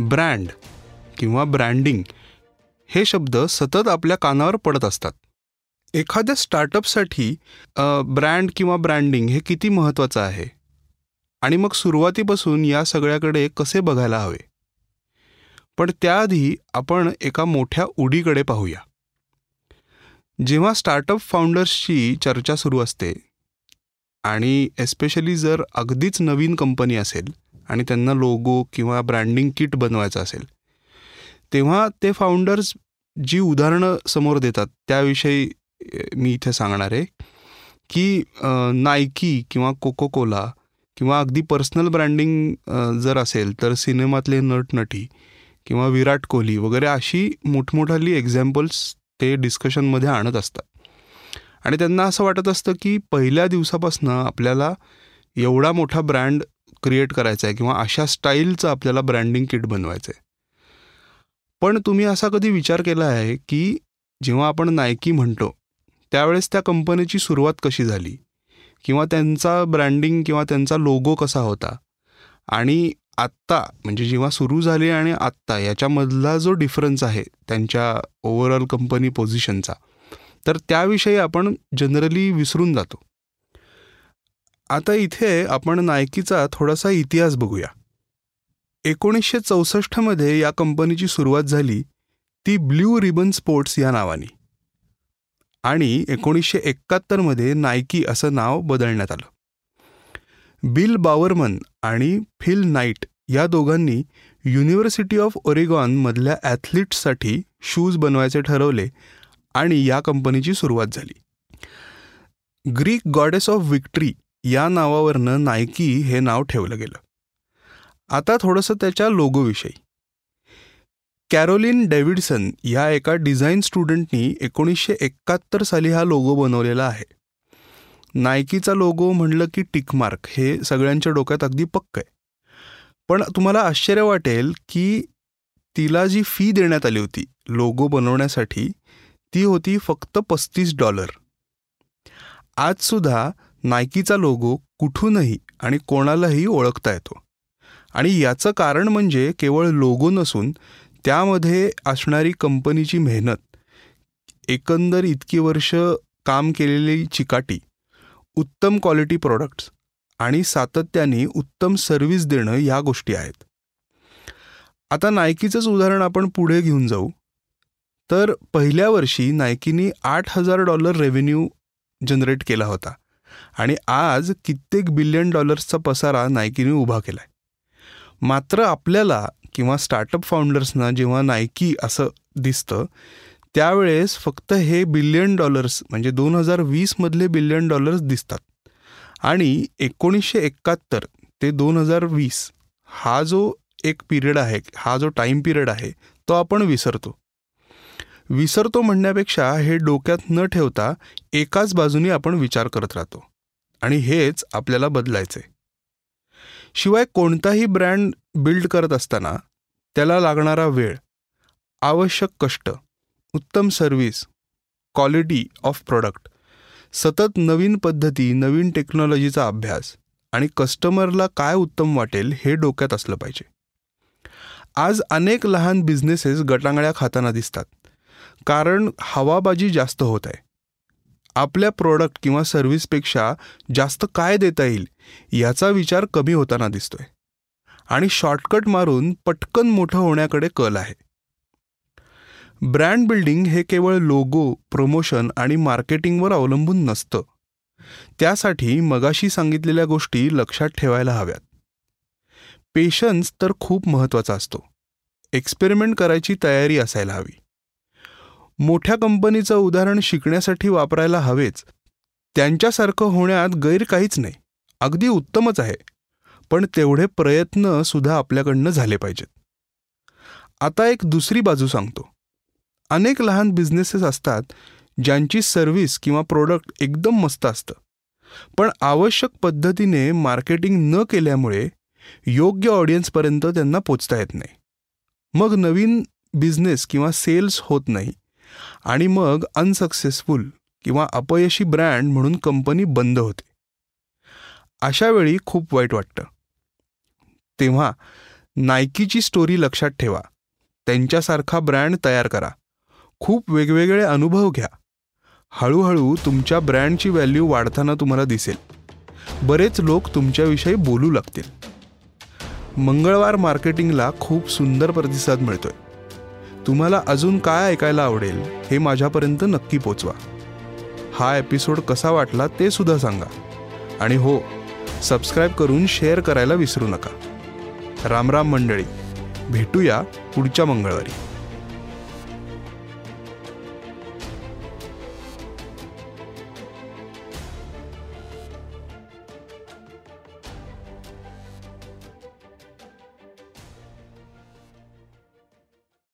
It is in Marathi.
ब्रँड किंवा ब्रँडिंग हे शब्द सतत आपल्या कानावर पडत असतात. एखाद्या स्टार्टअपसाठी ब्रँड किंवा ब्रँडिंग हे किती महत्त्वाचं आहे? आणि मग सुरुवातीपासून या सगळ्याकडे कसे बघायला हवे? पण त्याआधी आपण एका मोठ्या उडीकडे पाहूया. जेव्हा स्टार्टअप फाउंडर्सची चर्चा सुरू असते आणि एस्पेशली जर अगदीच नवीन कंपनी असेल आणि त्यांना लोगो किंवा ब्रँडिंग किट बनवायचं असेल. तेव्हा ते फाउंडर्स जी उदाहरणं समोर देतात त्याविषयी मी इथे सांगणार आहे की नायकी किंवा कोको कोला किंवा अगदी पर्सनल ब्रँडिंग जर असेल तर सिनेमातले नटनटी किंवा विराट कोहली वगैरे अशी मोठमोठाली एक्झाम्पल्स ते डिस्कशनमध्ये आणत असतात. आणि त्यांना असं वाटत असतं की पहिल्या दिवसापासून आपल्याला एवढा मोठा ब्रँड क्रिएट करायचा आहे किंवा अशा स्टाईलचं आपल्याला ब्रँडिंग किट बनवायचं आहे पण तुम्ही असा कधी विचार केला आहे की जेव्हा आपण नायकी म्हणतो त्यावेळेस त्या कंपनीची सुरुवात कशी झाली? किंवा त्यांचा ब्रँडिंग किंवा त्यांचा लोगो कसा होता? आणि आत्ता म्हणजे जेव्हा सुरू झाली आणि आत्ता याच्यामधला जो डिफरन्स आहे त्यांच्या ओव्हरऑल कंपनी पोझिशनचा तर त्याविषयी आपण जनरली विसरून जातो. आता इथे आपण नायकीचा थोडासा इतिहास बघूया. एकोणीसशे चौसष्टमध्ये या कंपनीची सुरुवात झाली ती ब्ल्यू रिबन स्पोर्ट्स या नावाने. आणि एकोणीसशे एकाहत्तरमध्ये नायकी असं नाव बदलण्यात आलं. बिल बावरमन आणि फिल नाईट या दोघांनी युनिव्हर्सिटी ऑफ ओरेगॉनमधल्या ॲथलीट्ससाठी शूज बनवायचे ठरवले आणि या कंपनीची सुरुवात झाली. ग्रीक गॉडेस ऑफ विक्ट्री या नावावरनं नायकी हे नाव ठेवलं गेलं. आता थोडंसं त्याच्या लोगोविषयी. कॅरोलिन डेव्हिडसन या एका डिझाईन स्टुडंटनी एकोणीसशे एकाहत्तर साली हा लोगो बनवलेला आहे. नायकीचा लोगो म्हणलं की टिकमार्क हे सगळ्यांच्या डोक्यात अगदी पक्क आहे. पण तुम्हाला आश्चर्य वाटेल की तिला जी फी देण्यात आली होती लोगो बनवण्यासाठी ती होती फक्त पस्तीस डॉलर. आजसुद्धा नायकीचा लोगो कुठूनही आणि कोणालाही ओळखता येतो. आणि याचं कारण म्हणजे केवळ लोगो नसून त्यामध्ये असणारी कंपनीची मेहनत एकंदर इतकी वर्ष काम केलेली चिकाटी उत्तम क्वालिटी प्रॉडक्ट्स आणि सातत्याने उत्तम सर्व्हिस देणं ह्या गोष्टी आहेत. आता नायकीचंच उदाहरण आपण पुढे घेऊन जाऊ. तर पहिल्या वर्षी नायकीनी आठ हजार डॉलर रेव्हेन्यू जनरेट केला होता. आणि आज कित्येक बिलियन डॉलर्सचा पसारा नायकीने उभा केला आहे मात्र आपल्याला किंवा स्टार्टअप फाउंडर्सना जेव्हा नायकी असं दिसतं त्यावेळेस फक्त हे बिलियन डॉलर्स म्हणजे दोन हजार वीसमधले बिलियन डॉलर्स दिसतात. आणि एकोणीसशे एकाहत्तर ते दोन हजार वीस हा जो एक पिरियड आहे हा जो टाईम पिरियड आहे तो आपण विसरतो. विसरतो म्हणण्यापेक्षा हे डोक्यात न ठेवता एकाच बाजूनी आपण विचार करत राहतो. आणि हेच आपल्याला बदलायचे शिवाय कोणताही ब्रँड बिल्ड करत असताना त्याला लागणारा वेळ आवश्यक कष्ट उत्तम सर्व्हिस क्वालिटी ऑफ प्रॉडक्ट सतत नवीन पद्धती नवीन टेक्नॉलॉजीचा अभ्यास आणि कस्टमरला काय उत्तम वाटेल हे डोक्यात असलं पाहिजे. आज अनेक लहान बिझनेसेस गटांगळ्या खाताना दिसतात. कारण हवाबाजी जास्त होत आहे. आपल्या प्रोडक्ट किंवा सर्व्हिसपेक्षा जास्त काय देता येईल याचा विचार कमी होताना दिसतोय. आणि शॉर्टकट मारून पटकन मोठं होण्याकडे कल आहे. ब्रँड बिल्डिंग हे केवळ लोगो प्रमोशन आणि मार्केटिंगवर अवलंबून नसतं. त्यासाठी मगाशी सांगितलेल्या गोष्टी लक्षात ठेवायला हव्यात. पेशन्स तर खूप महत्त्वाचा असतो. एक्सपेरिमेंट करायची तयारी असायला हवी. मोठ्या कंपनीचं उदाहरण शिकण्यासाठी वापरायला हवेच. त्यांच्यासारखं होण्यात गैर काहीच नाही. अगदी उत्तमच आहे. पण तेवढे प्रयत्न सुद्धा आपल्याकडनं झाले पाहिजेत. आता एक दुसरी बाजू सांगतो. अनेक लहान बिझनेसेस असतात ज्यांची सर्व्हिस किंवा प्रोडक्ट एकदम मस्त असतं. पण आवश्यक पद्धतीने मार्केटिंग न केल्यामुळे योग्य ऑडियन्सपर्यंत त्यांना पोचता येत नाही. मग नवीन बिझनेस किंवा सेल्स होत नाही. आणि मग अनसक्सेसफुल किंवा अपयशी ब्रँड म्हणून कंपनी बंद होते. अशा वेळी खूप वाईट वाटतं. तेव्हा नायकीची स्टोरी लक्षात ठेवा. त्यांच्यासारखा ब्रँड तयार करा. खूप वेगवेगळे अनुभव घ्या. हळूहळू तुमच्या ब्रँडची व्हॅल्यू वाढताना तुम्हाला दिसेल. बरेच लोक तुमच्याविषयी बोलू लागतील. मंगळवार मार्केटिंगला खूप सुंदर प्रतिसाद मिळतोय. तुम्हाला अजून काय ऐकायला आवडेल हे माझ्यापर्यंत नक्की पोचवा. हा एपिसोड कसा वाटला ते सुद्धा सांगा. आणि हो सबस्क्राईब करून शेअर करायला विसरू नका. रामराम मंडळी भेटूया पुढच्या मंगळवारी.